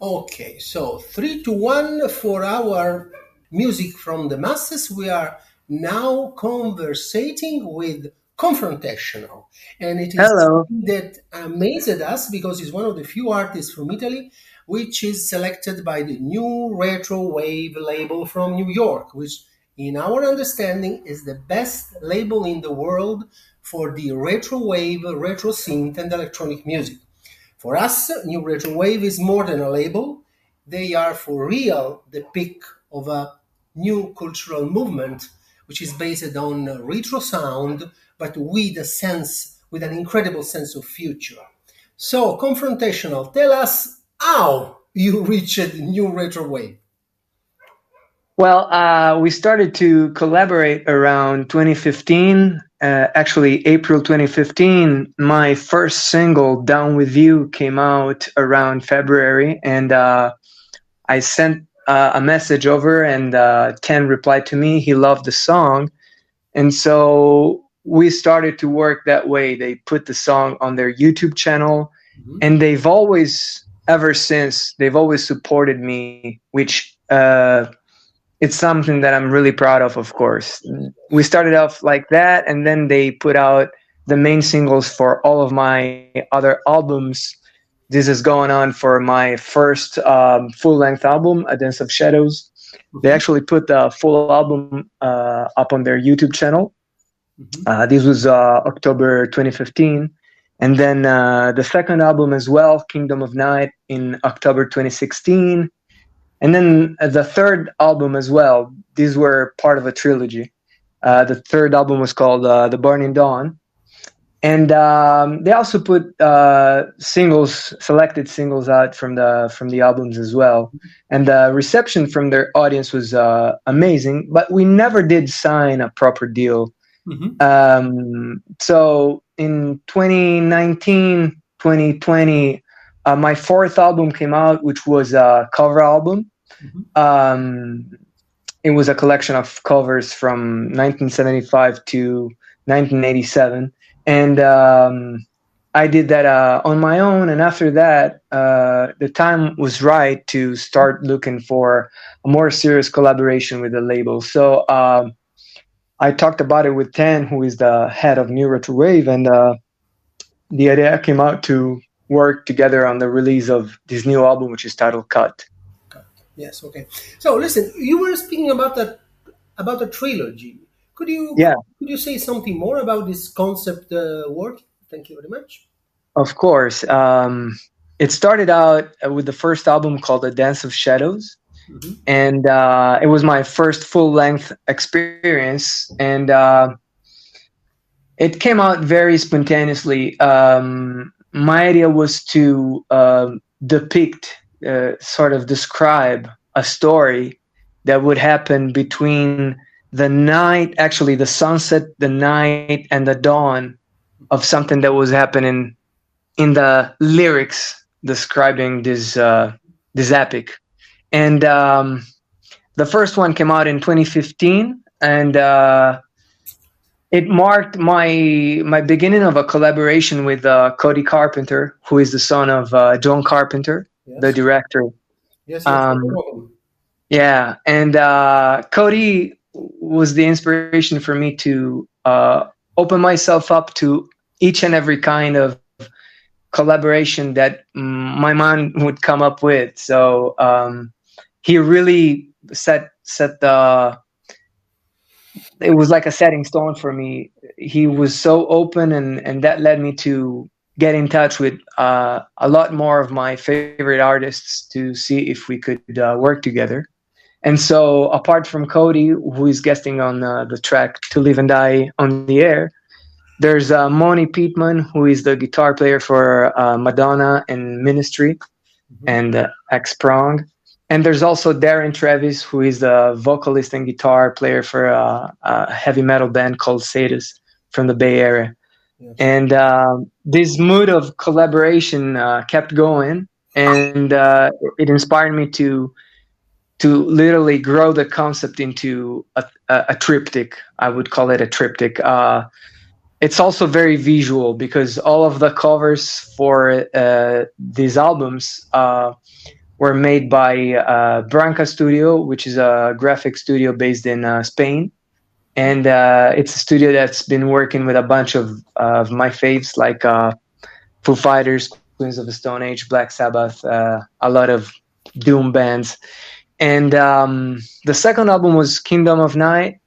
Okay, so three to one for our music from the masses. We are now conversating with confrontational and it is Hello. that amazed us because it's one of the few artists from italy which is selected by the new retro wave label from new york which in our understanding is the best label in the world for the retro wave retro synth and electronic music for us new retro wave is more than a label they are for real the peak of a new cultural movement which is based on retro sound but with a sense, with an incredible sense of future. So, confrontational, tell us how you reached new retro wave. Well, uh, we started to collaborate around 2015. Uh, actually, April 2015, my first single, Down With You, came out around February. And uh, I sent uh, a message over, and uh, Ten replied to me. He loved the song. And so we started to work that way. They put the song on their YouTube channel, mm-hmm. and they've always, ever since, they've always supported me, which uh, it's something that I'm really proud of. Of course, we started off like that, and then they put out the main singles for all of my other albums. This is going on for my first um, full-length album, A Dance of Shadows. Mm-hmm. They actually put the full album uh, up on their YouTube channel Mm-hmm. Uh, this was uh, October 2015. And then uh, the second album as well, Kingdom of Night, in October 2016. And then uh, the third album as well. These were part of a trilogy. Uh, the third album was called uh, The Burning Dawn. And um, they also put singles, selected singles out from the from the albums as well. And the reception from their audience was amazing. But we never did sign a proper deal Mm-hmm. Um, so in 2019, 2020, uh, my fourth album came out, which was a cover album. Mm-hmm. Um, it was a collection of covers from 1975 to 1987, and um, I did that uh, on my own. And after that, uh, the time was right to start looking for a more serious collaboration with the label. So um, I talked about it with Tan, who is the head of New Retro Wave, and uh, the idea came out to work together on the release of this new album, which is titled Cut. Yes. Okay. So listen, you were speaking about that about a trilogy. Could you yeah. could you say something more about this concept uh, work? Thank you very much. Of course. Um, it started out with the first album called The Dance of Shadows mm-hmm. and uh, it was my first full length experience, and uh, it came out very spontaneously. Um, my idea was to uh, depict, uh, sort of describe a story that would happen between the night, actually the sunset, the night, and the dawn of something that was happening in the lyrics describing this uh, this epic. And um, the first one came out in 2015, and uh, it marked my my beginning of a collaboration with uh, Cody Carpenter, who is the son of uh, John Carpenter, yes. the director. Yes. Um, yeah, and uh, Cody was the inspiration for me to uh, open myself up to each and every kind of collaboration that my mind would come up with. So um, he really set set the it was like a setting stone for me. He was so open and and that led me to get in touch with uh, a lot more of my favorite artists to see if we could uh, work together. And so apart from cody who is guesting on uh, the track to live and die on the air there's uh, Monte Pittman who is the guitar player for uh, madonna and ministry mm-hmm. and uh, x prong and there's also Darren Travis, who is the vocalist and guitar player for a, a heavy metal band called Sadus from the Bay Area. Yes. And uh, this mood of collaboration uh, kept going, and uh, it inspired me to to literally grow the concept into a, a, a triptych. I would call it a triptych. Uh, it's also very visual because all of the covers for uh, these albums uh, were made by uh, Branca Studio, which is a graphic studio based in uh, Spain. And uh, it's a studio that's been working with a bunch of, of my faves like uh, Foo Fighters, Queens of the Stone Age, Black Sabbath, uh, a lot of Doom bands. And um, the second album was Kingdom of Night.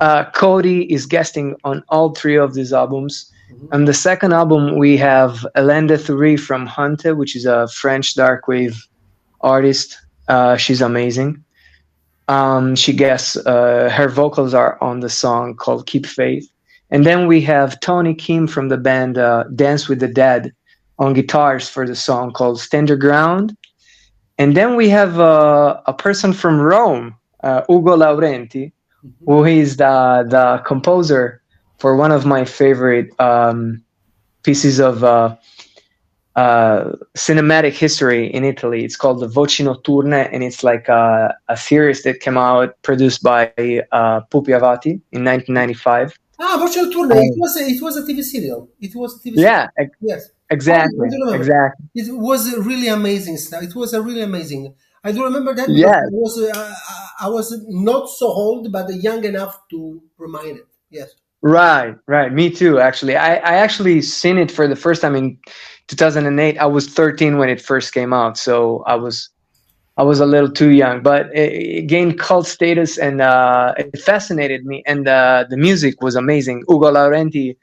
Uh, Cody is guesting on all three of these albums. Mm-hmm. On the second album, we have de Thoury from Hante, which is a French dark wave artist. Uh, she's amazing. Um, she guess uh, her vocals are on the song called "Keep Faith," and then we have Tony Kim from the band uh, Dance with the Dead on guitars for the song called "Stand Your Ground," and then we have uh, a person from Rome, uh, Ugo Laurenti, mm-hmm. who is the the composer for one of my favorite um, pieces of uh, cinematic history in Italy. It's called the Voci Notturne, and it's like a, a series that came out produced by uh, Pupi Avati in 1995. Ah, Voci Notturne. Um, it was a, it was a TV serial. It was a TV. Yeah. Serial. yes. Exactly. exactly. It was really amazing stuff. It was a really amazing. I do remember that. Yeah. I was uh, I was not so old, but young enough to remind it. Yes. Right. Right. Me too. Actually, I I actually seen it for the first time in 2008 i was 13 when it first came out so i was i was a little too young but it, it gained cult status and uh, it fascinated me and uh, the music was amazing. Ugo laurenti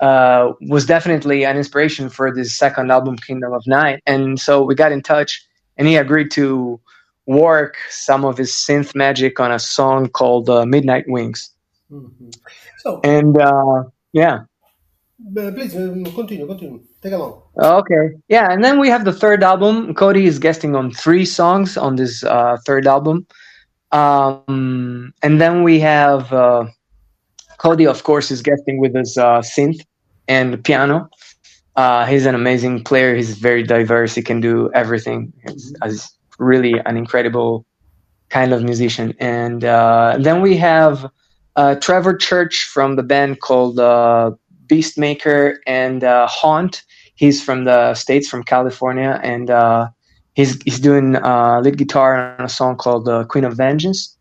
uh, was definitely an inspiration for this second album kingdom of night and so we got in touch and he agreed to work some of his synth magic on a song called uh, midnight wings. Mm-hmm. so and uh, yeah. Please um, continue continue Take along. Okay. Yeah, and then we have the third album. Cody is guesting on three songs on this uh, third album. Um, and then we have uh, Cody, of course, is guesting with his uh, synth and piano. Uh, he's an amazing player. He's very diverse. He can do everything. He's, he's really an incredible kind of musician. And uh, then we have uh, Trevor Church from the band called Beastmaker and Haunt he's from the states, from California, and uh, he's he's doing uh, lead guitar on a song called uh, "Queen of Vengeance."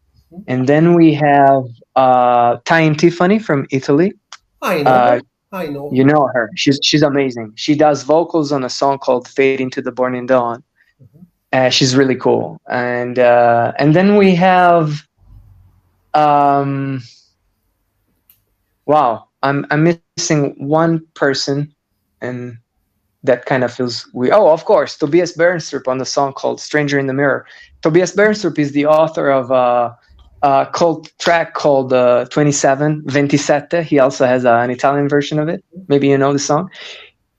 And then we have uh, Ty and Tiffany from Italy. I know. Uh, I know. You know her. She's she's amazing. She does vocals on a song called "Fade into the Burning Dawn." Mm-hmm. Uh, she's really cool. And uh, and then we have, um, wow, I'm I'm missing one person, and that kind of feels weird. Oh, of course, Tobias Bernstrup on the song called "Stranger in the Mirror." Tobias Bernstrup is the author of a, a cult track called uh, 27 27. He also has uh, an Italian version of it. Maybe you know the song.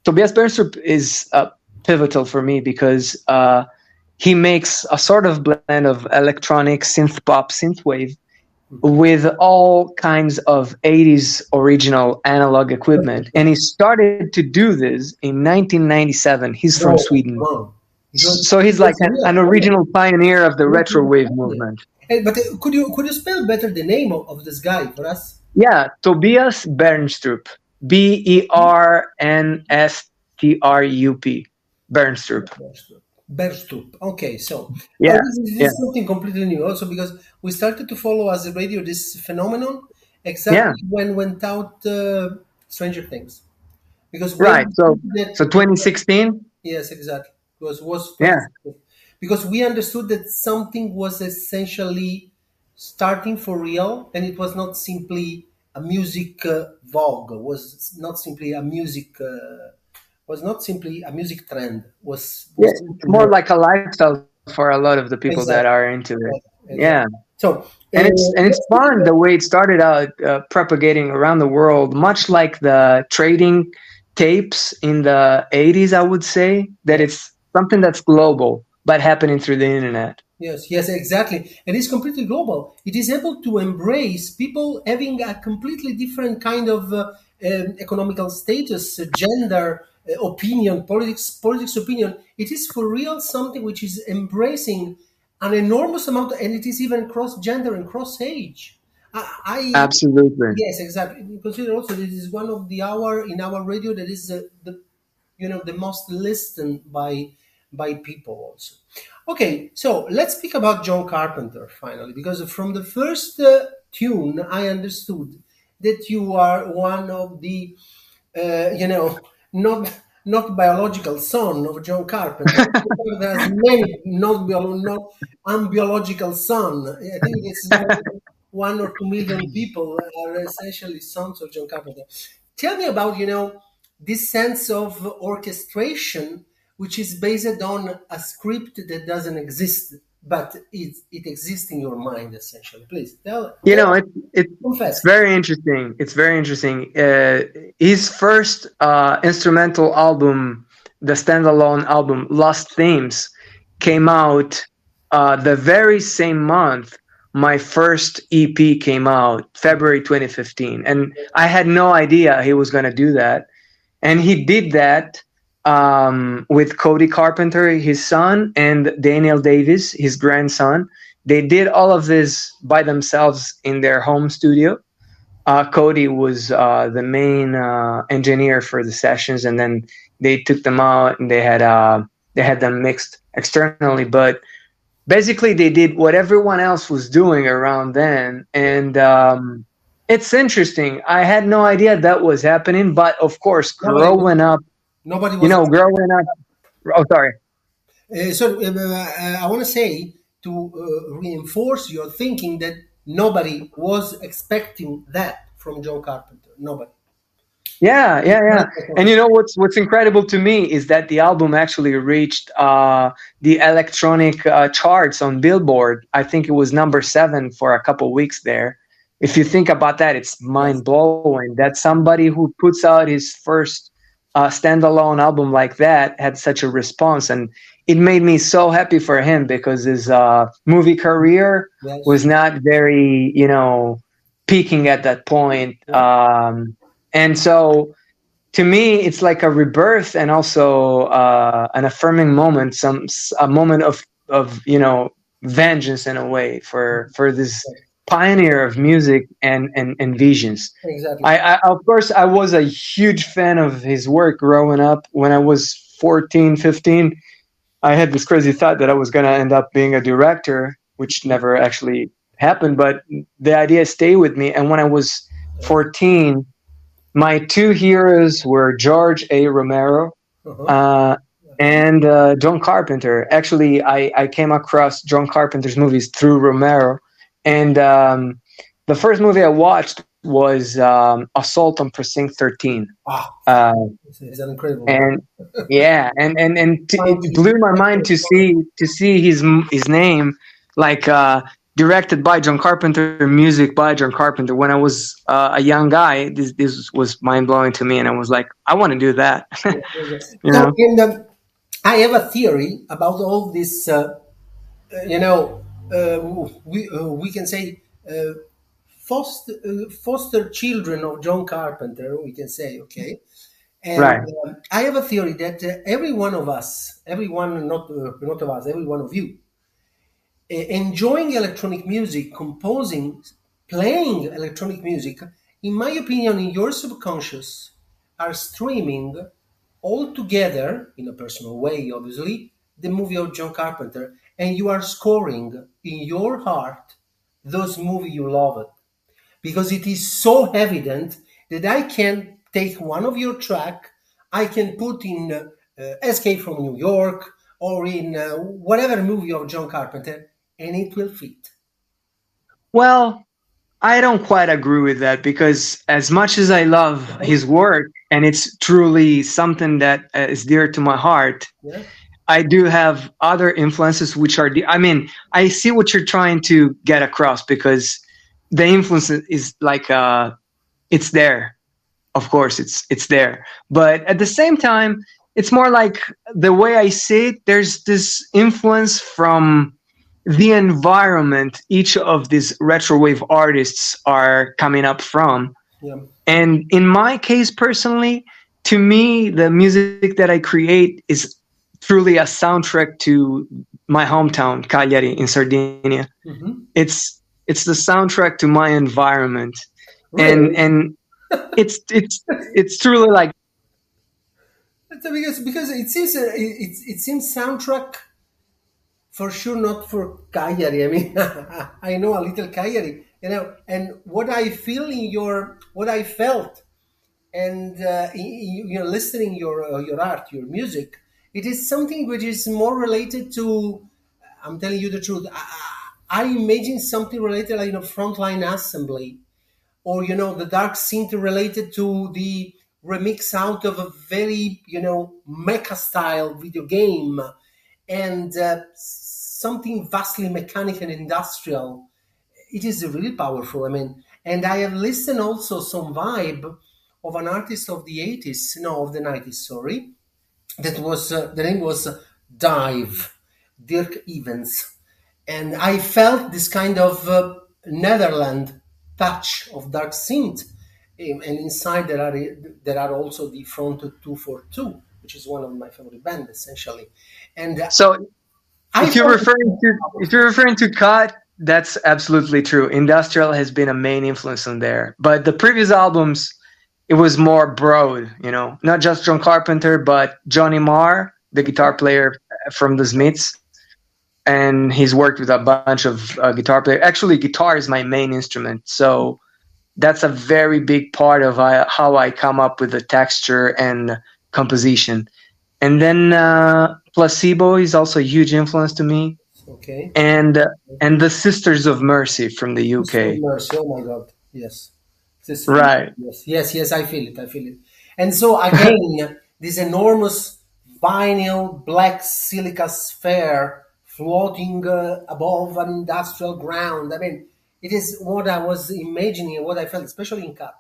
Tobias Bernstrup is uh, pivotal for me because uh, he makes a sort of blend of electronic synth pop, synth wave with all kinds of 80s original analog equipment. And he started to do this in 1997. He's from Sweden. So he's like an, an, original pioneer of the retro wave movement. Hey, but uh, could you could you spell better the name of, of this guy for us? Yeah, Tobias Bernstrup. B E R N S T R U P. Bernstrup. Bernstrup. Okay, so yeah, this, is, this yeah. is something completely new. Also, because we started to follow as a radio this phenomenon exactly yeah. when went out uh, Stranger Things. Because right, so so 2016. Yes, exactly. Because was yeah. Because we understood that something was essentially starting for real, and it was not simply a music uh, vogue. Was not simply a music. Uh, was not simply a music trend. Was, was yeah, more like a lifestyle for a lot of the people exactly. that are into it. Exactly. Yeah. So and it's and it's fun the way it started out uh, propagating around the world, much like the trading tapes in the 80s. I would say that it's something that's global, but happening through the internet. Yes, yes, exactly. And it's completely global. It is able to embrace people having a completely different kind of uh, um, economical status, uh, gender, uh, opinion, politics, politics opinion. It is for real something which is embracing an enormous amount, and it is even cross gender and cross age. I, I, absolutely yes, exactly. Consider also this is one of the hour in our radio that is uh, the you know the most listened by by people also. Okay, so let's speak about John Carpenter finally, because from the first uh, tune, I understood that you are one of the, uh, you know, not not biological son of John Carpenter. There's many not, bio- not unbiological son. I think it's one or two million people are essentially sons of John Carpenter. Tell me about, you know, this sense of orchestration, which is based on a script that doesn't exist but it it exists in your mind essentially. Please tell. You know, it, it it's very interesting. It's very interesting. Uh, his first uh, instrumental album, the standalone album, Lost Themes, came out uh, the very same month my first EP came out, February 2015, and I had no idea he was going to do that, and he did that um, with Cody Carpenter, his son, and Daniel Davies, his grandson. They did all of this by themselves in their home studio. Uh, Cody was uh, the main uh, engineer for the sessions, and then they took them out and they had uh, they had them mixed externally. But basically, they did what everyone else was doing around then, and um, it's interesting. I had no idea that was happening, but of course, growing up Nobody was. You know, growing up. Oh, sorry. Uh, so uh, uh I want to say to uh, reinforce your thinking that nobody was expecting that from John Carpenter. Nobody. Yeah, yeah, yeah. And you know what's what's incredible to me is that the album actually reached uh, the electronic uh, charts on Billboard. I think it was number seven for a couple weeks there. If you think about that, it's mind blowing that somebody who puts out his first a standalone album like that had such a response and it made me so happy for him because his uh, movie career was not very you know peaking at that point. Um, and so to me it's like a rebirth and also uh, an affirming moment some a moment of of you know vengeance in a way for for this pioneer of music and and, and visions. Exactly. I, I, of course I was a huge fan of his work growing up. When I was 14, 15, I had this crazy thought that I was going to end up being a director, which never actually happened. But the idea stayed with me. And when I was 14, my two heroes were George A. Romero. Uh-huh. Uh, and uh, John Carpenter. Actually, I, I came across John Carpenter's movies through Romero and um, the first movie I watched was um, Assault on Precinct 13. Wow, uh, is that incredible? And yeah, and and and it blew my mind to see to see his his name like uh, directed by John Carpenter, music by John Carpenter. When I was uh, a young guy, this this was mind blowing to me, and I was like, I want to do that. you know? So, I have a theory about all this. Uh, you know we uh, we can say uh, foster foster children of John Carpenter. We can say okay. And right. um, I have a theory that uh, every one of us, everyone, not uh, not of us, every one of you, uh, enjoying electronic music, composing, playing electronic music, in my opinion, in your subconscious, are streaming all together in a personal way, obviously, the movie of John Carpenter and you are scoring in your heart those movies you love it because it is so evident that I can take one of your track, I can put in uh, Escape from New York or in uh, whatever movie of John Carpenter, and it will fit. Well, I don't quite agree with that because as much as I love his work and it's truly something that uh, dear to my heart, yeah. I do have other influences which are. the, I mean, I see what you're trying to get across because the influence is like uh, it's there. Of course, it's it's there, but at the same time, it's more like the way I see it. There's this influence from the environment each of these retrowave artists are coming up from. Yeah. And in my case personally, to me, the music that I create is truly a soundtrack to my hometown, Cagliari in Sardinia. Mm-hmm. It's it's the soundtrack to my environment, really? and and it's it's it's truly like because because it seems uh, it, it seems soundtrack for sure not for Cagliari. I mean, I know a little Cagliari, you know, and what I feel in your what I felt, and uh, in, you know, listening your uh, your art, your music, it is something which is more related to. I'm telling you the truth. I, I imagine something related, like you know, frontline assembly, or you know, the dark synth related to the remix out of a very you know mecha style video game, and uh, something vastly mechanical and industrial. It is really powerful. I mean, and I have listened also some vibe of an artist of the 80s, no, of the 90s, sorry. That was, uh, the name was Dive, Dirk Ivens and I felt this kind of uh, Netherland touch of dark synth. Um, and inside there are there are also the front two four two, which is one of my favorite bands essentially. And uh, so, if you're referring to if you're referring to Cut, that's absolutely true. Industrial has been a main influence on there, but the previous albums, it was more broad. You know, not just John Carpenter, but Johnny Marr, the guitar player from the Smiths, and he's worked with a bunch of uh, guitar players. Actually, guitar is my main instrument, so that's a very big part of uh, how I come up with the texture and composition. And then uh, Placebo is also a huge influence to me. Okay. And uh, and the Sisters of Mercy from the UK. Mercy. Oh my God! Yes. Right. Yes. Yes. Yes. I feel it. I feel it. And so again, this enormous vinyl black silica sphere floating uh, above an industrial ground. I mean, it is what I was imagining, what I felt, especially in Cut.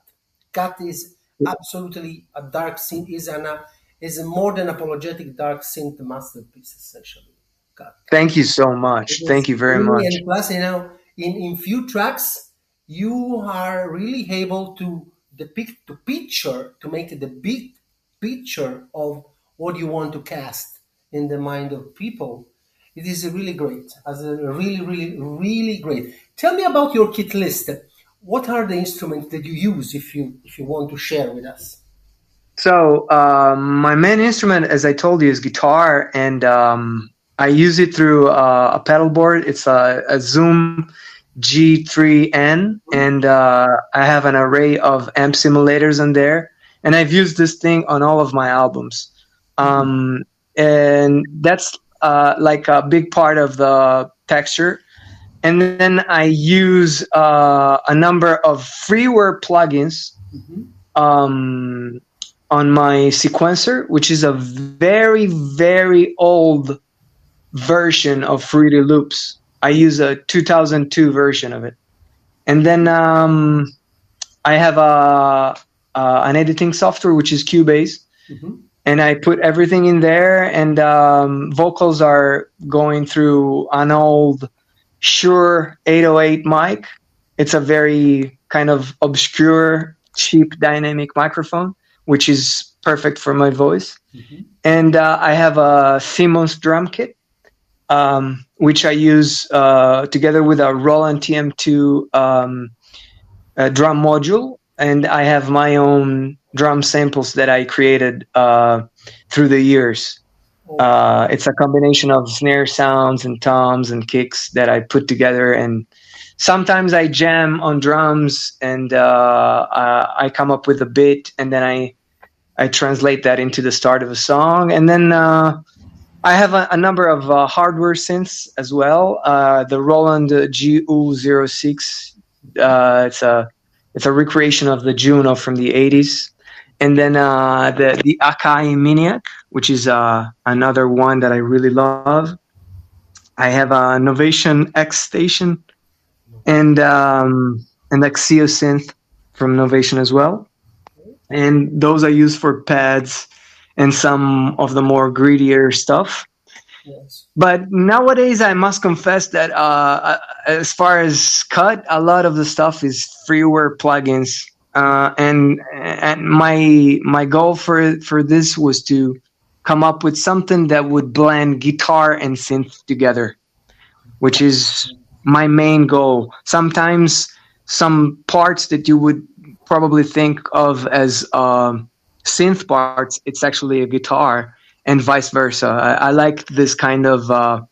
Cut is absolutely a dark synth, is an uh, is a more than apologetic dark synth masterpiece, essentially. Cut. Thank you so much. Thank you very much. And plus, you know, in in few tracks, you are really able to depict, to picture, to make it the big picture of what you want to cast in the mind of people it is really great, as a really, really, really great. Tell me about your kit list. What are the instruments that you use if you if you want to share with us? So um, my main instrument, as I told you, is guitar, and um, I use it through uh, a pedal board. It's a, a Zoom G3N, and uh, I have an array of amp simulators on there. And I've used this thing on all of my albums. Um, and that's uh, like a big part of the texture. And then I use uh, a number of freeware plugins mm-hmm. um, on my sequencer, which is a very, very old version of Fruity Loops. I use a 2002 version of it. And then um, I have a, uh, an editing software, which is Cubase. Mm-hmm and I put everything in there, and um, vocals are going through an old Shure 808 mic. It's a very kind of obscure, cheap dynamic microphone, which is perfect for my voice. Mm-hmm. And uh, I have a Simmons drum kit, um, which I use uh, together with a Roland TM2 um, drum module, and I have my own drum samples that I created uh, through the years. Uh, it's a combination of snare sounds and toms and kicks that I put together, and sometimes I jam on drums and uh, I come up with a bit, and then I I translate that into the start of a song, and then uh, I have a, a number of uh, hardware synths as well. Uh, the Roland JU06, it's a it's a recreation of the Juno from the 80s and then uh, the the Akai MiniAK, which is uh, another one that I really love. I have a Novation X Station and um, an XioSynth from Novation as well, and those I use for pads and some of the more greedier stuff. Yes. But nowadays, I must confess that uh, uh as far as cut, a lot of the stuff is freeware plugins uh, and and my my goal for for this was to come up with something that would blend guitar and synth together, which is my main goal. Sometimes some parts that you would probably think of as uh, synth parts, it's actually a guitar, and vice versa. I, I like this kind of uh,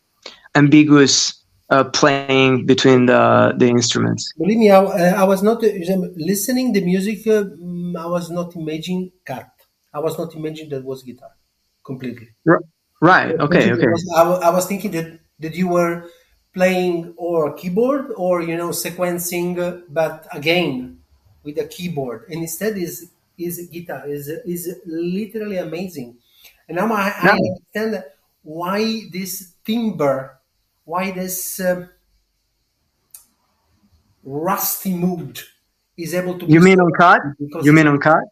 ambiguous uh, playing between the the instruments. Believe me, I, I was not uh, listening the music. Uh, mm, I was not imagining cat. I was not imagining that was guitar completely. Right. Okay. Okay. I, I was thinking that that you were playing or keyboard or you know sequencing, uh, but again with a keyboard, and instead is is guitar is is literally amazing. And now I, I understand why this timber, why this uh, rusty mood is able to. You mean on cut? You mean on cut?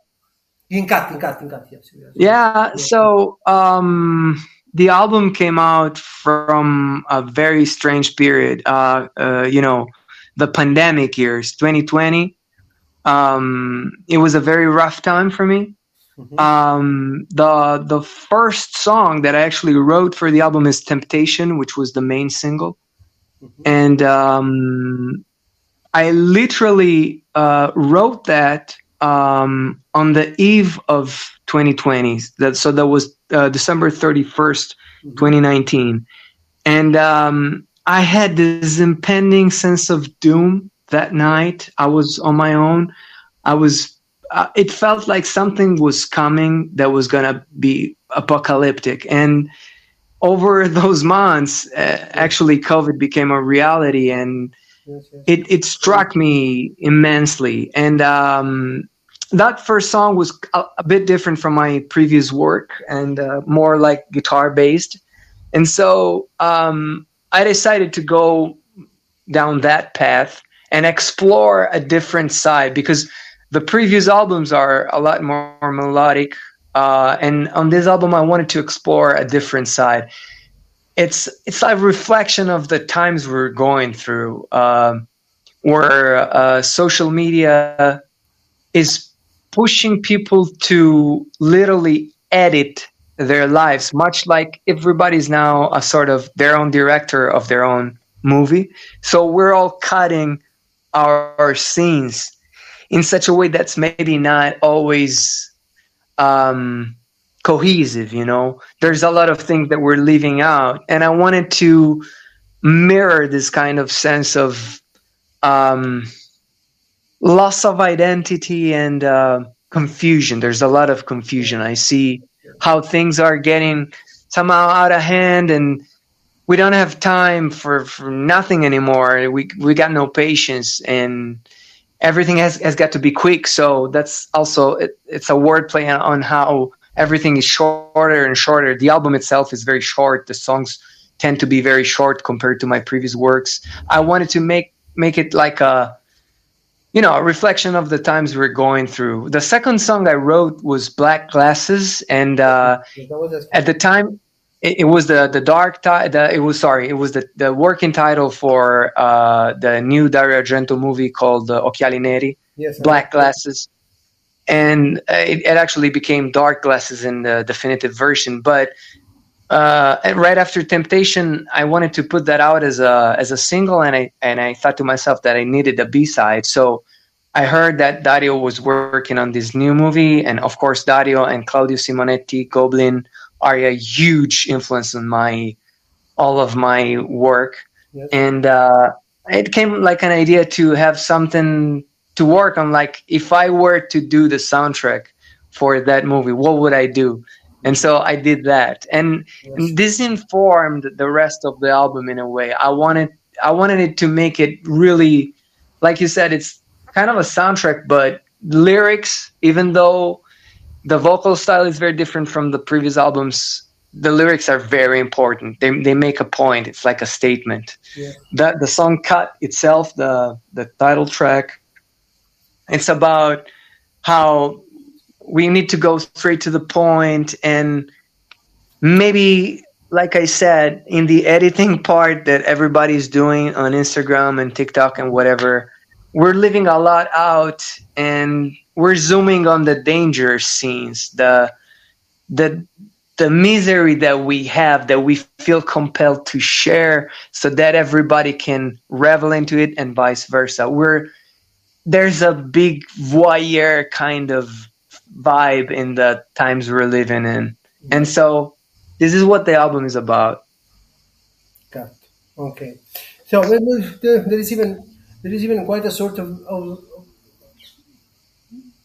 In cut, in cut, in cut. Yes. yes. Yeah. So um, the album came out from a very strange period. Uh, uh, you know, the pandemic years, 2020. Um, it was a very rough time for me. Mm-hmm. Um, the the first song that I actually wrote for the album is "Temptation," which was the main single, mm-hmm. and um, I literally uh, wrote that um, on the eve of 2020. That so that was uh, December 31st, mm-hmm. 2019, and um, I had this impending sense of doom that night. I was on my own. I was uh, it felt like something was coming that was going to be apocalyptic. And over those months, uh, actually, COVID became a reality, and it it struck me immensely. And um, that first song was a, a, bit different from my previous work and uh, more like guitar based. And so um, I decided to go down that path and explore a different side because the previous albums are a lot more melodic uh, and on this album i wanted to explore a different side. It's it's a reflection of the times we're going through uh, where uh, social media is pushing people to literally edit their lives much like everybody's now a sort of their own director of their own movie. So we're all cutting our, scenes in such a way that's maybe not always um, cohesive. You know, there's a lot of things that we're leaving out, and I wanted to mirror this kind of sense of um, loss of identity and uh, confusion. There's a lot of confusion. I see how things are getting somehow out of hand and we don't have time for, for nothing anymore. We we got no patience and everything has, has got to be quick. So that's also it, it's a wordplay on how everything is shorter and shorter. The album itself is very short. The songs tend to be very short compared to my previous works. I wanted to make make it like a you know a reflection of the times we're going through. The second song I wrote was Black Glasses, and uh, at the time it, it, was the the dark ti- the it was sorry it was the the working title for uh, the new Dario Argento movie called uh, Occhiali Neri, yes, Black Glasses, and it, it, actually became Dark Glasses in the definitive version. But uh, right after Temptation, I wanted to put that out as a as a single, and I and I thought to myself that I needed a B side, so. I heard that Dario was working on this new movie, and of course, Dario and Claudio Simonetti, Goblin, are a huge influence on my all of my work. And uh, it came like an idea to have something to work on. Like if i were to do the soundtrack for that movie what would i do? And so i did that. And yes. this informed the rest of the album in a way. I wanted i wanted it to make it really like you said it's kind of a soundtrack but lyrics even though the vocal style is very different from the previous albums. The lyrics are very important. They, they make a point. It's like a statement. Yeah. the, the song cut itself the, the title track it's about how we need to go straight to the point and maybe like i said in the editing part that everybody's doing on instagram and tiktok and whatever we're living a lot out and we're zooming on the danger scenes, the the the misery that we have that we feel compelled to share so that everybody can revel into it and vice versa. We're there's a big voyeur kind of vibe in the times we're living in. And so this is what the album is about. Got okay. So there is even there is even quite a sort of, of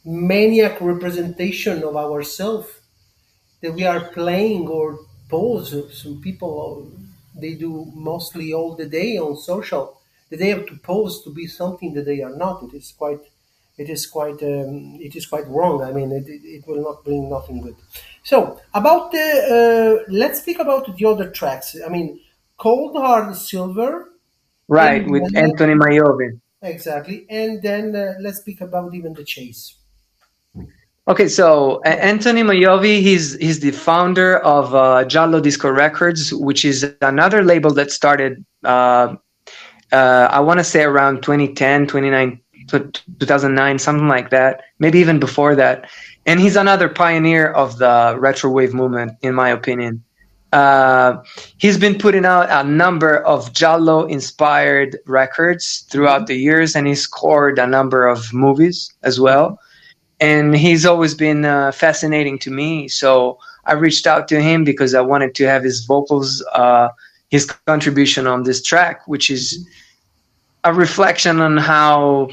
maniac representation of ourselves that we are playing or pose. Some people they do mostly all the day on social. That they have to pose to be something that they are not. It is quite it is quite um, it is quite wrong. I mean, it, it will not bring nothing good. So about the uh, let's speak about the other tracks. I mean, Cold Hard Silver, right, with Antoni Maiovvi. Exactly, and then uh, let's speak about even the Chase. Okay, so uh, Antoni Maiovvi, he's he's the founder of uh, Giallo Disco Records, which is another label that started, uh, uh I want to say around 2010, 2009, 2009, something like that, maybe even before that. And he's another pioneer of the retro wave movement, in my opinion. Uh, he's been putting out a number of Giallo inspired records throughout the years, and he scored a number of movies as well and he's always been uh, fascinating to me. So I reached out to him because I wanted to have his vocals, uh, his contribution on this track, which is a reflection on how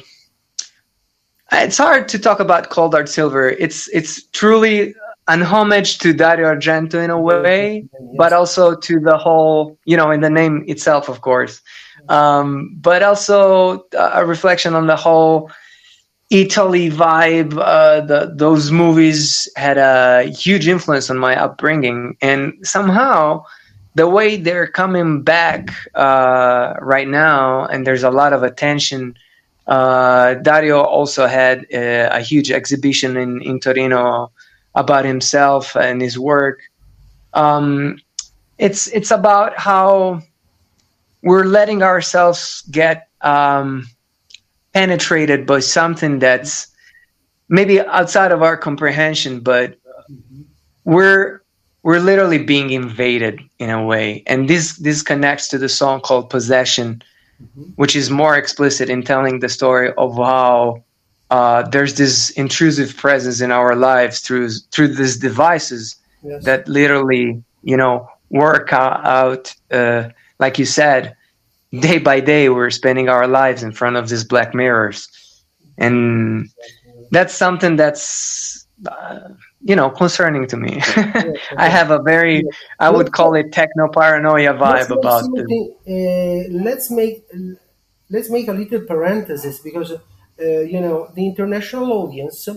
it's hard to talk about Cold Hard Silver. It's it's truly an homage to Dario Argento in a way, but also to the whole, you know, in the name itself, of course, um, but also a reflection on the whole Italy vibe. Uh, the, those movies had a huge influence on my upbringing, and somehow the way they're coming back uh, right now, and there's a lot of attention. Uh, Dario also had a, a, huge exhibition in, in Torino about himself and his work. Um, it's it's about how we're letting ourselves get um, penetrated by something that's maybe outside of our comprehension, but we're we're literally being invaded in a way. And this this connects to the song called Possession, mm-hmm. which is more explicit in telling the story of how uh, there's this intrusive presence in our lives through through these devices yes. that literally, you know, work out, uh, like you said, day by day we're spending our lives in front of these black mirrors. And that's something that's uh, you know concerning to me. I have a very i would call it techno paranoia vibe about uh, let's make let's make a little parenthesis because you know the international audience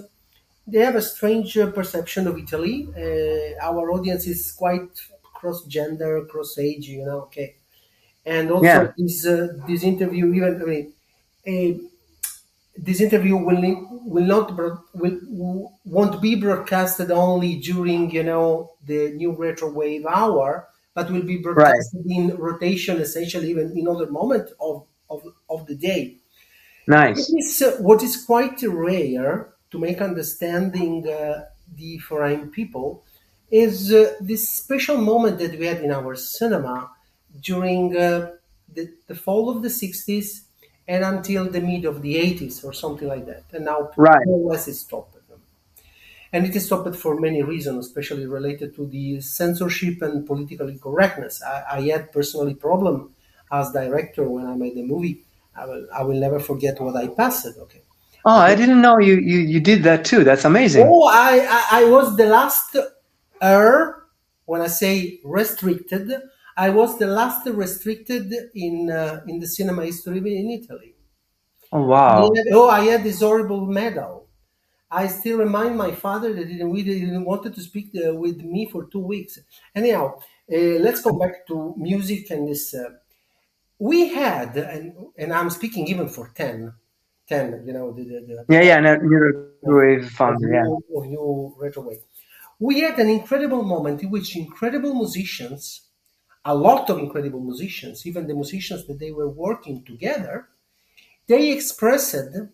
they have a strange perception of italy uh, our audience is quite cross gender cross age you know okay and also yeah. this uh, this interview even I mean, a, this interview will will not will won't be broadcasted only during you know the new retro wave hour, but will be broadcasted right. in rotation essentially even in other moment of of, of the day. Nice. Is, uh, what is quite rare to make understanding uh, the foreign people is uh, this special moment that we had in our cinema during uh, the, the fall of the 60s and until the mid of the 80s or something like that. And now right. more or less it stopped. And it is stopped for many reasons, especially related to the censorship and political correctness. I, I had personally problem as director when I made the movie. I will, I will never forget what I passed. Okay. Oh, I didn't know you, you, you did that too. That's amazing. Oh, I, I, I was the last er, when I say restricted, I was the last restricted in uh, in the cinema history in Italy. Oh wow! Had, oh, I had this horrible medal. I still remind my father that he didn't, didn't wanted to speak uh, with me for two weeks. Anyhow, uh, let's go back to music and this. Uh, we had, and, and I'm speaking even for 10, 10 you know, the, the, the yeah, yeah, no, new wave founder, yeah, new retro wave. We had an incredible moment in which incredible musicians a lot of incredible musicians, even the musicians that they were working together, they expressed an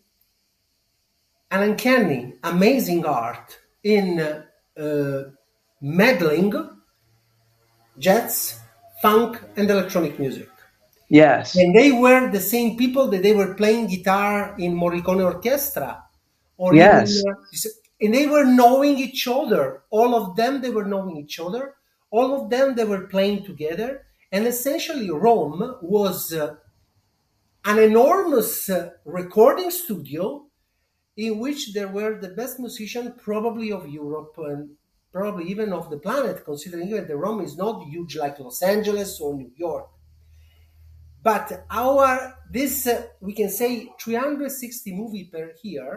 uncanny, amazing art in uh, meddling jazz, funk, and electronic music. Yes. And they were the same people that they were playing guitar in Morricone Orchestra. Or yes. And they were knowing each other. All of them, they were knowing each other. All of them, they were playing together. And essentially, Rome was uh, an enormous uh, recording studio in which there were the best musicians, probably of Europe and probably even of the planet, considering that the Rome is not huge like Los Angeles or New York. But our this uh, we can say 360 movie per year,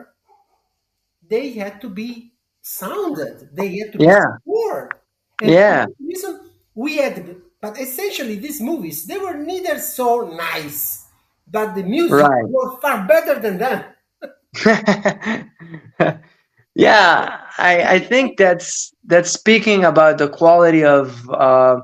they had to be sounded. They had to be Yeah. scored. Yeah. Reason we had, but essentially these movies they were neither so nice, but the music Right. was far better than them. yeah, I, I think that's that's speaking about the quality of uh,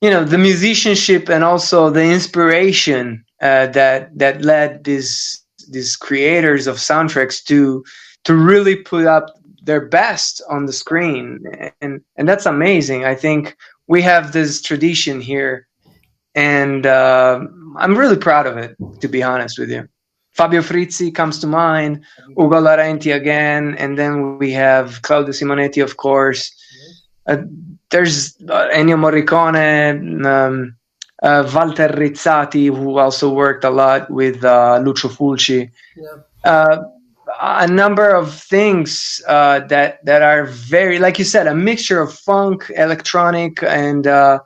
you know the musicianship and also the inspiration uh, that that led these these creators of soundtracks to to really put up their best on the screen. And and that's amazing. I think we have this tradition here. And uh, i'm really proud of it to be honest with you. Fabio frizzi comes to mind ugo laurenti again and then we have claudio simonetti of course. Uh, there's uh, ennio morricone um, uh, walter rizzati who also worked a lot with uh, lucio fulci Yeah. uh, a number of things uh, that that are very, like you said, a mixture of funk, electronic, and uh,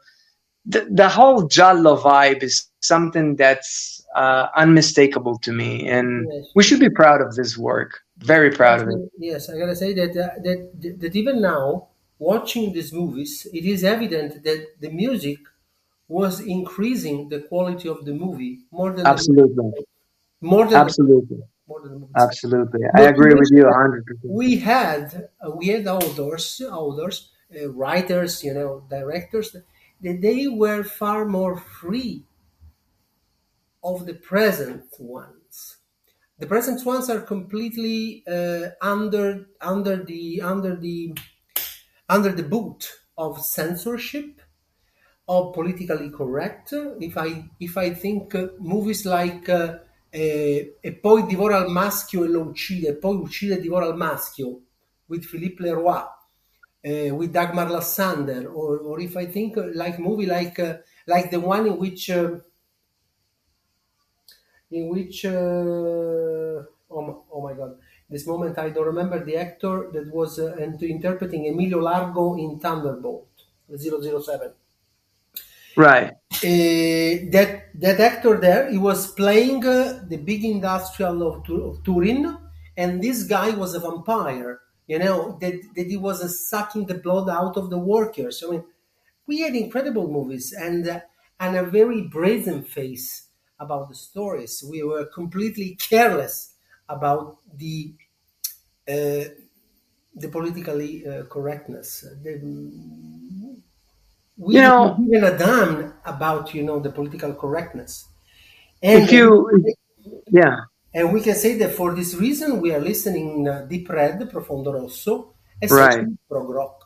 the the whole giallo vibe is something that's uh, unmistakable to me, and Yes. we should be proud of this work. Very proud of it. Yes, I gotta say that, uh, that that even now, watching these movies, it is evident that the music was increasing the quality of the movie more than Absolutely, more than absolutely, the, more than absolutely. I agree with you hundred percent. We had uh, we had authors, authors, uh, writers, you know, directors that they were far more free of the present ones. The present ones are completely uh, under under the under the under the boot of censorship, of politically correct. If I if I think uh, movies like uh, eh, E poi divora il maschio e lo uccide, e poi uccide e divora il maschio with Philippe Leroy, uh, with Dagmar Lassander, or, or if I think uh, like movie like uh, like the one in which uh, in which uh, oh, my, oh my god this moment I don't remember the actor that was uh, interpreting Emilio Largo in Thunderbolt 007 Right. uh, that that actor there he was playing uh, the big industrial of, of Turin and this guy was a vampire you know that, that he was uh, sucking the blood out of the workers. I mean we had incredible movies and uh, and a very brazen face about the stories. We were completely careless about the uh, the politically uh, correctness the, we You know- even a damn about you know the political correctness and If you, yeah, and we can say that for this reason we are listening uh, deep red profondo rosso Right. prog rock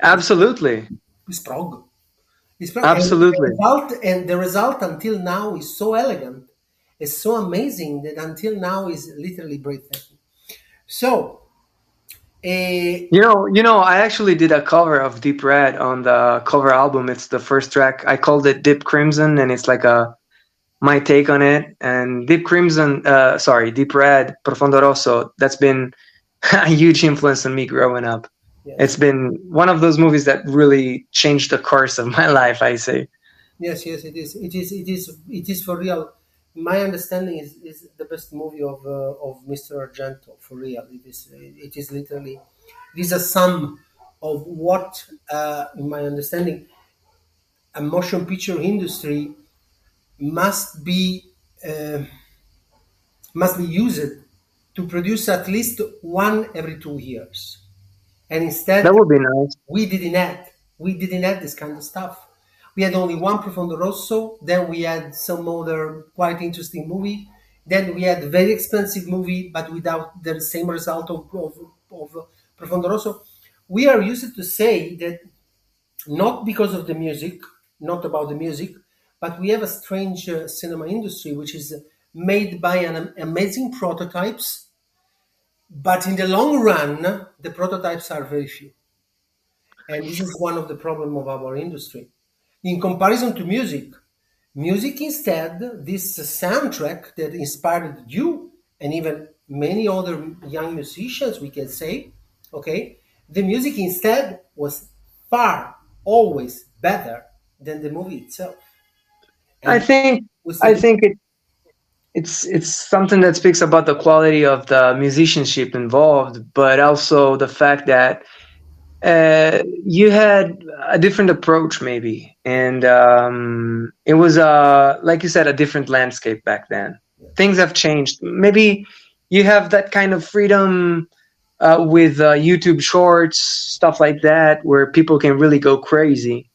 absolutely. it's prog it's prog. Absolutely. and the, result, and the result until now is so elegant it's so amazing that until now is literally breathtaking so uh, You know, you know, I actually did a cover of Deep Red on the cover album. It's the first track. I called it Deep Crimson, and it's like a my take on it. And Deep Crimson, uh, sorry, Deep Red, Profondo Rosso. That's been a huge influence on me growing up. yes. It's been one of those movies that really changed the course of my life. I say. Yes, yes, it is. It is. It is. It is for real. My understanding is, is the best movie of uh, of Mr. Argento for real. It is. It is literally. It is a sum of what, uh, in my understanding, a motion picture industry must be uh, must be used to produce at least one every two years, and instead That would be nice. we didn't have we didn't have this kind of stuff. We had only one Profondo Rosso, then we had some other quite interesting movie, then we had a very expensive movie, but without the same result of, of, of Profondo Rosso. We are used to say that not because of the music, not about the music, but we have a strange uh, cinema industry which is made by an amazing prototypes but in the long run, the prototypes are very few. And this is one of the problem of our industry. In comparison to music, music instead, this soundtrack that inspired you and even many other young musicians, we can say, okay, the music instead was far always better than the movie itself. And I think I think it it's it's something that speaks about the quality of the musicianship involved, but also the fact that uh, you had a different approach, maybe, and um, it was uh, like you said, a different landscape back then. Things have changed. Maybe you have that kind of freedom uh, with uh, YouTube Shorts, stuff like that, where people can really go crazy,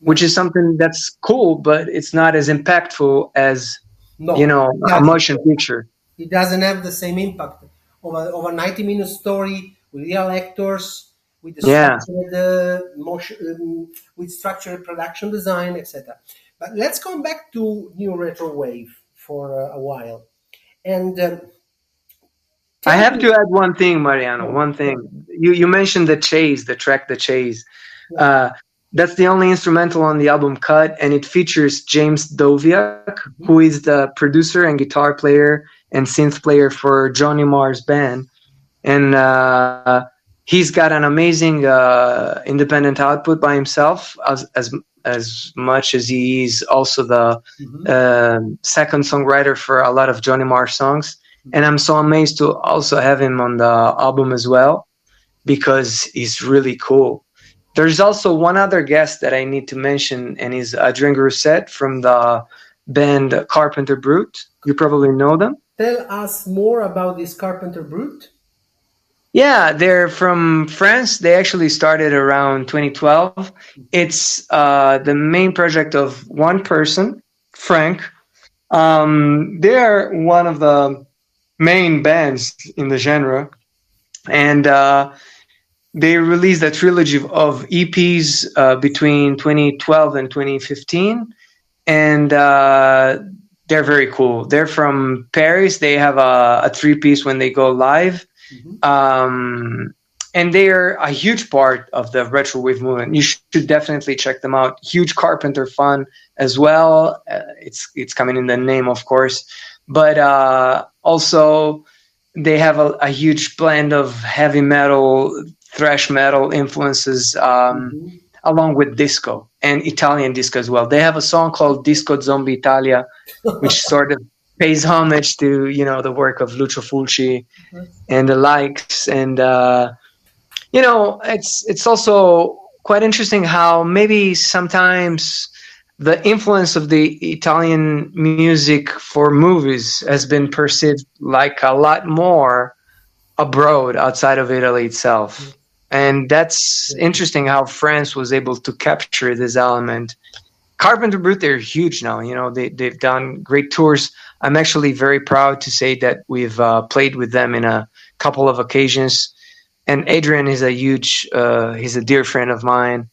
which is something that's cool, but it's not as impactful as no, you know a motion picture. It doesn't have the same impact of a, of a 90 minute story with real actors, with the yeah. structured motion, um, with structured production design, etc. But let's come back to new retro wave for uh, a while, and. Um, I have to add one thing, Mariano. One thing you you mentioned the chase, the track, the chase. Uh, that's the only instrumental on the album cut, and it features James Doviak, mm-hmm. who is the producer and guitar player and synth player for Johnny Marr's band, and uh, he's got an amazing uh, independent output by himself, as as as much as he's also the mm-hmm. uh, second songwriter for a lot of Johnny Marr songs and I'm so amazed to also have him on the album as well because he's really cool. There's also one other guest that I need to mention, and he's Adrien Grousset from the band Carpenter Brut. You probably know them. Tell us more about this Carpenter Brut. Yeah, they're from France. They actually started around 2012. It's uh, the main project of one person, Franck. Um, they are one of the main bands in the genre, and uh, they released a trilogy of EPs uh, between 2012 and 2015, and uh, they're very cool. They're from Paris. They have a, a three piece when they go live. Mm-hmm. Um, and they are a huge part of the retro wave movement. You should definitely check them out. Huge Carpenter fun as well. Uh, it's it's coming in the name, of course but uh, also they have a, a, huge blend of heavy metal, thrash metal influences, um, mm-hmm. along with disco and Italian disco as well. They have a song called Disco Zombie Italia, which sort of pays homage to you know the work of Lucio Fulci mm-hmm. and the likes, and uh, you know it's it's also quite interesting how maybe sometimes the influence of the Italian music for movies has been perceived like a lot more abroad outside of Italy itself. And that's interesting how France was able to capture this element. Carpenter Brut, they're huge now. You know, they, they've done great tours. I'm actually very proud to say that we've uh, played with them in a couple of occasions. And Adrien is a huge, uh, he's a dear friend of mine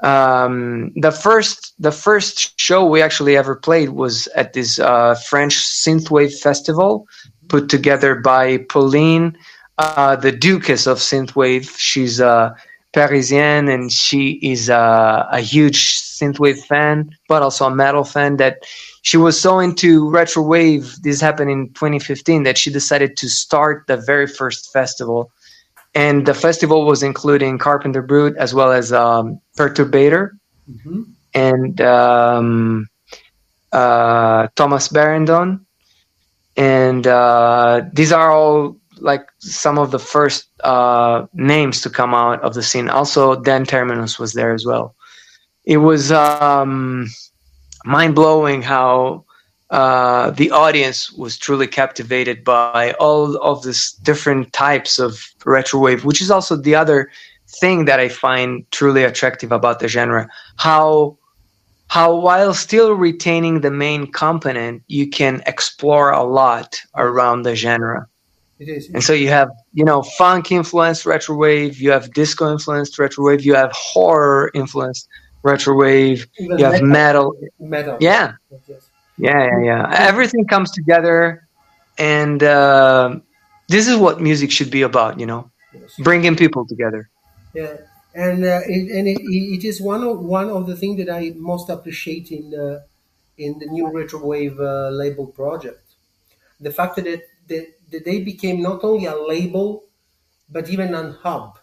um, the first the first show we actually ever played was at this uh, French synthwave festival put together by Pauline, uh, the Duchess of synthwave. She's a Parisienne and she is a, a huge synthwave fan, but also a metal fan. That she was so into retro wave. This happened in 2015 that she decided to start the very first festival and the festival was including Carpenter Brut as well as um, Perturbator mm-hmm. and um, uh, Thomas Barrandon, and uh, these are all like some of the first uh, names to come out of the scene. Also, Dan Terminus was there as well. It was um, mind blowing how uh, the audience was truly captivated by all of these different types of retrowave, which is also the other thing that I find truly attractive about the genre. How how while still retaining the main component, you can explore a lot around the genre. It is. And so you have, you know, funk influenced retrowave, you have disco influenced retrowave, you have horror influenced retrowave, you have metal. Metal. Yeah. Yes, yes. Yeah, yeah, yeah. Everything comes together, and uh, this is what music should be about, you know, Yes. bringing people together. Yeah, and uh, it, and it, it is one of one of the things that I most appreciate in uh, in the new retrowave uh, label project. The fact that, that that they became not only a label but even a hub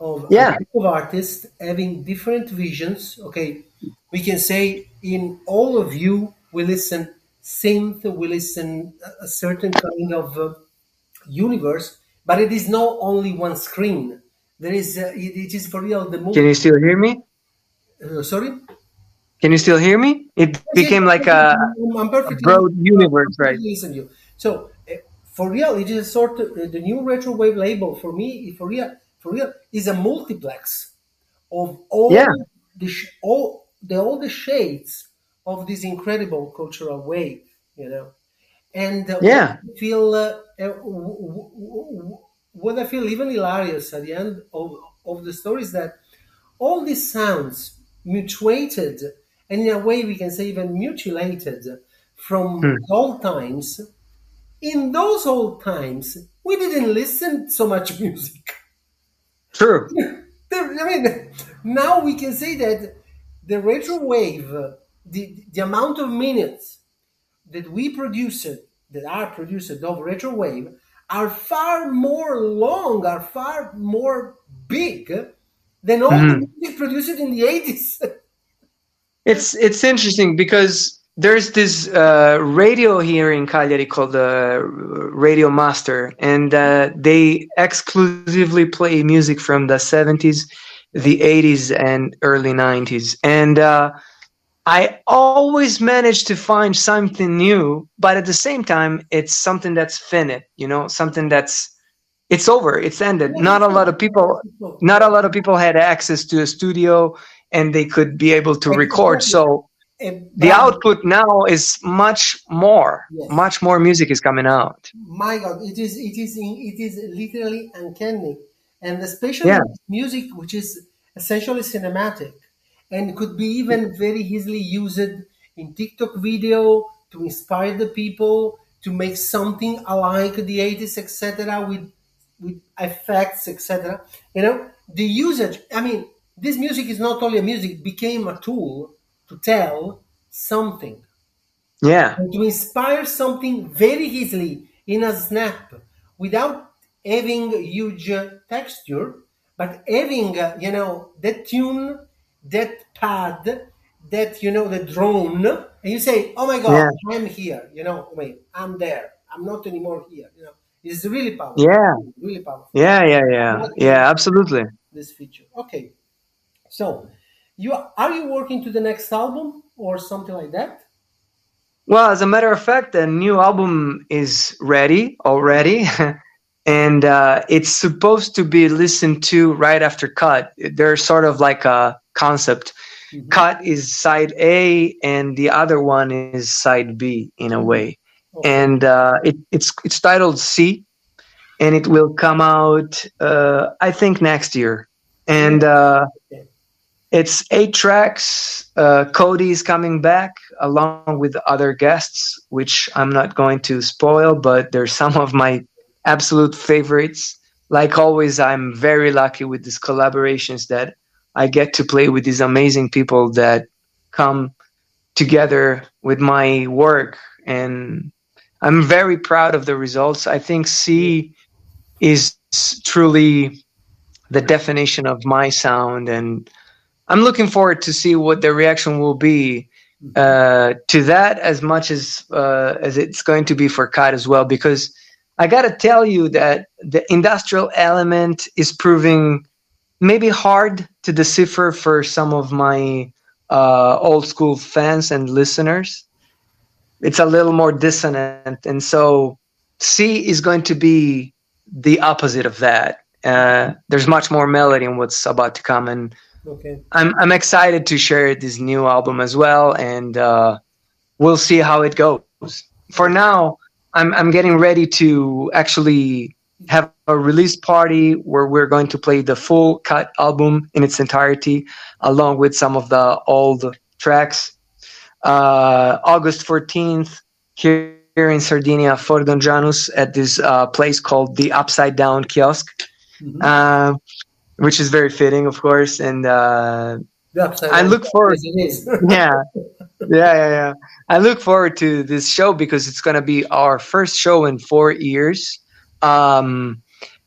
of Yeah. of artists having different visions. Okay, we can say in all of you we listen synth, we listen a- a certain kind of uh, universe, but it is not only one screen. There is uh, it, it is for real the Can you still hear me? Uh, sorry, Can you still hear me? It became like a I'm broad universe, right? Listen you. So uh, for real, it is a sort of uh, the new retro wave label for me. For real, real, is a multiplex of all Yeah. the sh- all the all the shades of this incredible cultural wave. You know, and uh, Yeah. what I feel uh, uh, what I feel even hilarious at the end of of the story is that all these sounds mutated and in a way we can say even mutilated from Hmm. old times in those old times we didn't listen so much music True. I mean now we can say that the retro wave the, the amount of minutes that we produced that are produced of retro wave are far more long are far more big than all Mhm. the music produced in the 80s It's it's interesting because there's this uh, radio here in Cagliari called the Radio Master, and uh, they exclusively play music from the 70s, the 80s, and early 90s. And uh, I always manage to find something new, but at the same time, it's something that's finite. You know, something that's it's over, it's ended. Not a lot of people not a lot of people had access to a studio and they could be able to record so the output now is much more. Yes. much more music is coming out. My god it is it is it is literally uncanny. And especially Yeah. music which is essentially cinematic and could be even very easily used in tiktok video to inspire the people to make something alike the 80s etc with with effects etc you know the usage i mean this music is not only a music became a tool to tell something. Yeah. And to inspire something very easily in a snap without having huge texture but having uh, you know that tune that pad that you know the drone. And you say oh my god Yeah. i'm here you know wait i'm there. I'm not anymore here you know. It's really powerful. Yeah. Really powerful. Yeah yeah yeah. Yeah absolutely. this feature? Okay. So you are you working to the next album or something like that well as a matter of fact the new album is ready already and uh, it's supposed to be listened to right after cut They're sort of like a concept Mhm. cut is side A and the other one is side B in a way. Okay. And uh, it, it's it's titled C, and it will come out uh, I think next year. And uh, Okay. It's eight tracks. Uh, Cody is coming back along with other guests, which I'm not going to spoil, but they're some of my absolute favorites. Like always, I'm very lucky with these collaborations that I get to play with these amazing people that come together with my work. And I'm very proud of the results. I think C is truly the definition of my sound. And I'm looking forward to see what the reaction will be uh, to that as much as uh, as it's going to be for Kat as well. Because I got to tell you that the industrial element is proving maybe hard to decipher for some of my uh, old school fans and listeners. It's a little more dissonant, and so C is going to be the opposite of that. Uh, there's much more melody in what's about to come, and okay I'm I'm excited to share this new album as well, and uh, we'll see how it goes. For now, I'm I'm getting ready to actually have a release party where we're going to play the full cut album in its entirety, along with some of the old tracks. Uh, August 14th here here in Sardinia, Fordongianus, at this uh, place called the Upside Down Kiosk, mm-hmm. uh, which is very fitting, of course. And uh, I look forward. yeah, yeah, yeah, yeah. I look forward to this show because it's going to be our first show in four years. Um,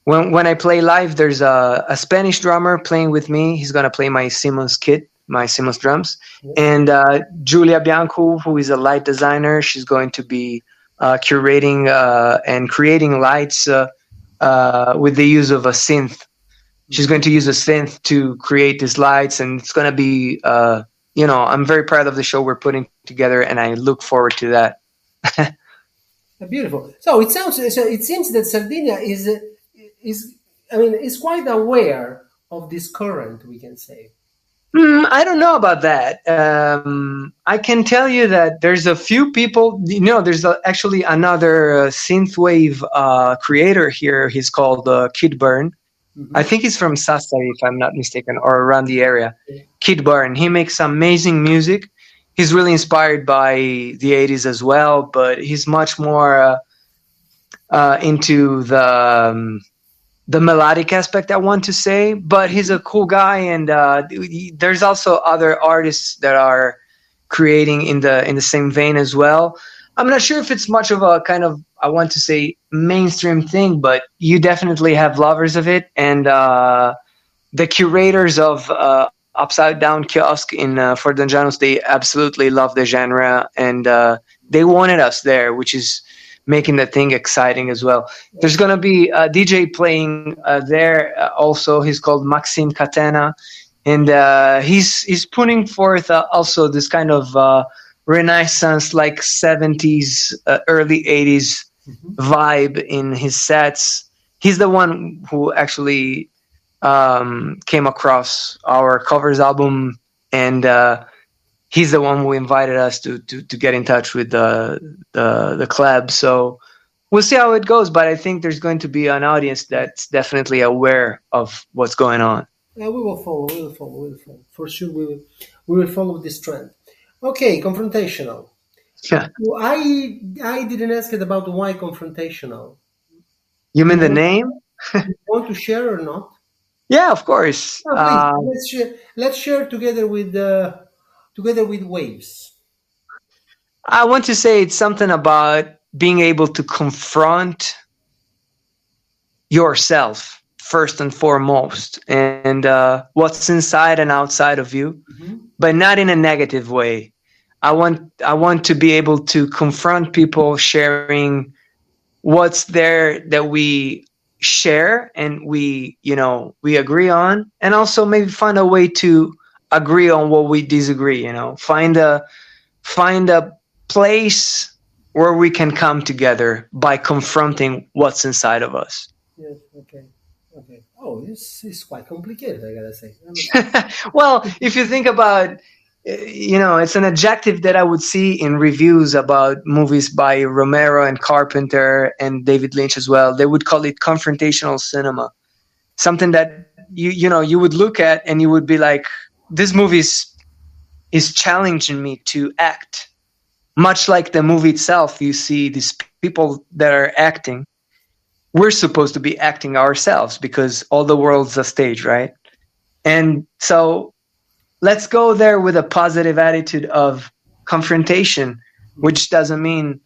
when when I play live, there's a, a Spanish drummer playing with me. He's going to play my Simmons kit my Simmons drums. And uh, Julia Bianco, who is a light designer, she's going to be uh, curating uh, and creating lights uh, uh, with the use of a synth. She's going to use a synth to create these lights, and it's going to be, uh, you know, I'm very proud of the show we're putting together, and I look forward to that. Beautiful. So it sounds. So it seems that Sardinia is is. I mean, is quite aware of this current. We can say. Mm, I don't know about that. Um, I can tell you that there's a few people. You know, there's a, actually another uh, synthwave uh, creator here. He's called uh, Kid Burn. Mm-hmm. I think he's from Sassari, if I'm not mistaken, or around the area. Yeah. Kid Burn. He makes amazing music. He's really inspired by the '80s as well, but he's much more uh, uh, into the um, the melodic aspect I want to say, but he's a cool guy, and uh, there's also other artists that are creating in the in the same vein as well. I'm not sure if it's much of a kind of I want to say mainstream thing, but you definitely have lovers of it, and uh, the curators of uh, Upside Down Kiosk in uh, Fordongianus, they absolutely love the genre, and uh, they wanted us there, which is making the thing exciting as well. There's going to be a DJ playing uh, there uh, also. He's called Maxime Catena, and uh, he's he's putting forth also this kind of Renaissance, like 70s, uh, early 80s mm-hmm. Vibe in his sets. He's the one who actually um, came across our covers album and he's the one who invited us to to, to get in touch with the, the the club. So we'll see how it goes. But I think there's going to be an audience that's definitely aware of what's going on. Yeah, we will follow. We will follow. We will follow. For sure, we will. We will follow this trend. Okay, confrontational. Yeah. I I didn't ask it about why confrontational. You mean the name? want to share or not? Yeah, of course. Uh, let's share. Let's share together with uh, together with waves? I want to say it's something about being able to confront yourself first and foremost and uh, what's inside and outside of you mm-hmm. but not in a negative way i want i want to be able to confront people sharing what's there that we share and we you know we agree on and also maybe find a way to agree on what we disagree you know. Find a find a place where we can come together by confronting what's inside of us. Yes okay okay. Oh it's, it's quite complicated i gotta say. Well if you think about you know it's an adjective that i would see in reviews about movies by romero and carpenter and david lynch as well. They would call it confrontational cinema. Something that you you know you would look at and you would be like this movie is, is challenging me to act. Much like the movie itself you see these people that are acting. We're supposed to be acting ourselves because all the world's a stage right? And so let's go there with a positive attitude of confrontation which doesn't mean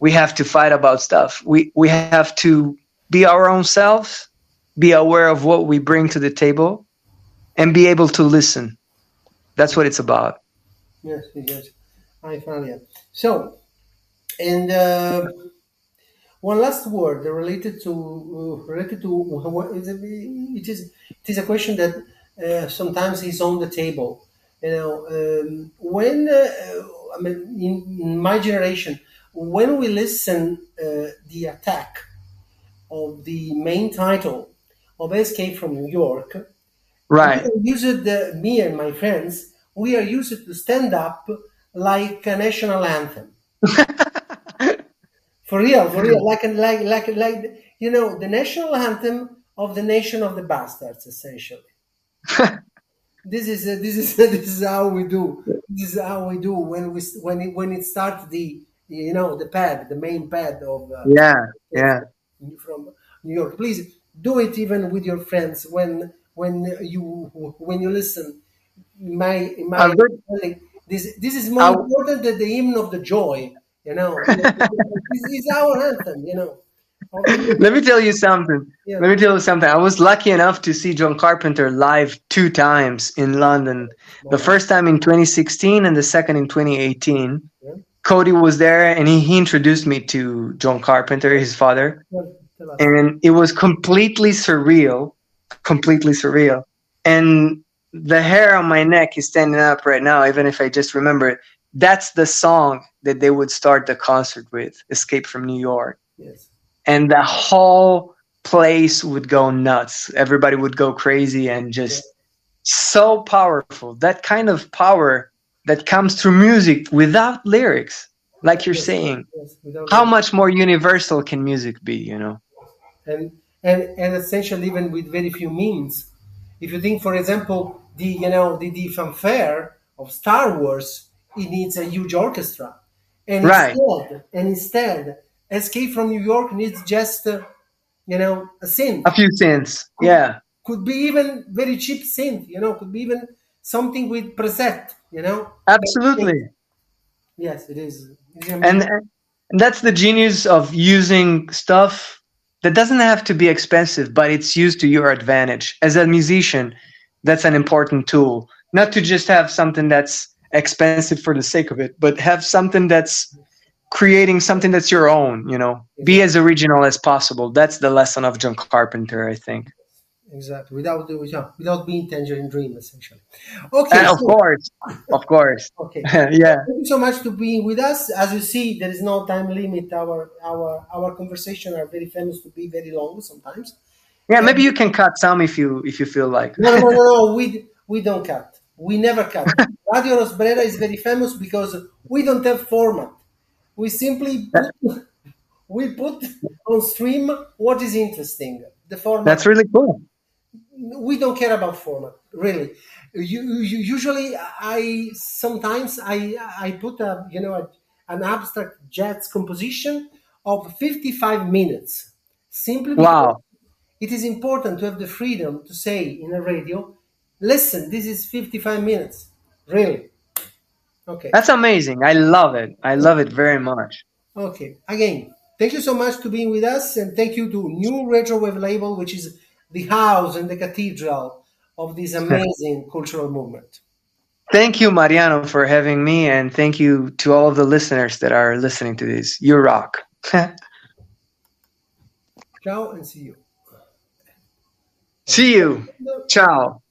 we have to fight about stuff we we have to be our own selves be aware of what we bring to the table and be able to listen. That's what it's about. Yes, yes. I found it. So, and uh, one last word related to uh, related to it is it is a question that uh, sometimes is on the table. You know, um, when uh, I mean, in, in, my generation, when we listen uh, the attack of the main title of Escape from New York, Right. We used the, me and my friends, we are used to stand up like a national anthem. for real, for real, like like like like you know the national anthem of the nation of the bastards, essentially. This is uh, this is this is how we do. This is how we do when we when it, when it starts the you know, the pad, the main pad of uh, yeah, yeah. from New York. Please do it even with your friends when when you when you listen. My my this this is more I'll, important than the hymn of the joy. You know, this is our anthem. You know. Let me tell you something. Yeah. Let me tell you something. I was lucky enough to see John Carpenter live two times in London. Wow. The first time in 2016 and the second in 2018. Yeah. Cody was there and he, he introduced me to John Carpenter, his father. And it was completely surreal. Completely surreal. And the hair on my neck is standing up right now, even if I just remember it. That's the song that they would start the concert with, Escape from New York. Yes and the whole place would go nuts. Everybody would go crazy and just so powerful. That kind of power that comes through music without lyrics, like you're yes, saying. Yes, How much more universal can music be, you know? And and and essentially even with very few means. If you think, for example, the you know the, the fanfare of Star Wars, it needs a huge orchestra. And right. instead, and instead Escape from New York needs just, uh, you know, a synth. A few synths, could, yeah. Could be even very cheap synth, you know, could be even something with preset, you know. Absolutely. Yes, it is. and, and that's the genius of using stuff that doesn't have to be expensive, but it's used to your advantage. As a musician, that's an important tool. Not to just have something that's expensive for the sake of it, but have something that's creating something that's your own you know? Be as original as possible. That's the lesson of john carpenter i think. Exactly. Without without, without being tangerine dream essentially. Okay and of so, course of course. Okay. Yeah. Thank you so much to being with us. As you see there is no time limit. Our our our conversation are very famous to be very long sometimes. Yeah maybe you can cut some if you if you feel like. No no no, no we we don't cut. We never cut. Radio rosbrera is very famous because we don't have format we simply put, we put on stream what is interesting. The format. That's really cool. We don't care about format, really. You, you, usually, I sometimes I I put a you know a, an abstract jazz composition of 55 minutes. Simply wow. it is important to have the freedom to say in a radio, listen, this is 55 minutes. Really. Okay. That's amazing. I love it. I love it very much. Okay. Again, thank you so much to being with us, and thank you to New Retro Wave Label, which is the house and the cathedral of this amazing cultural movement. Thank you, Mariano, for having me, and thank you to all of the listeners that are listening to this. You rock. Ciao, and see you. See you. Ciao.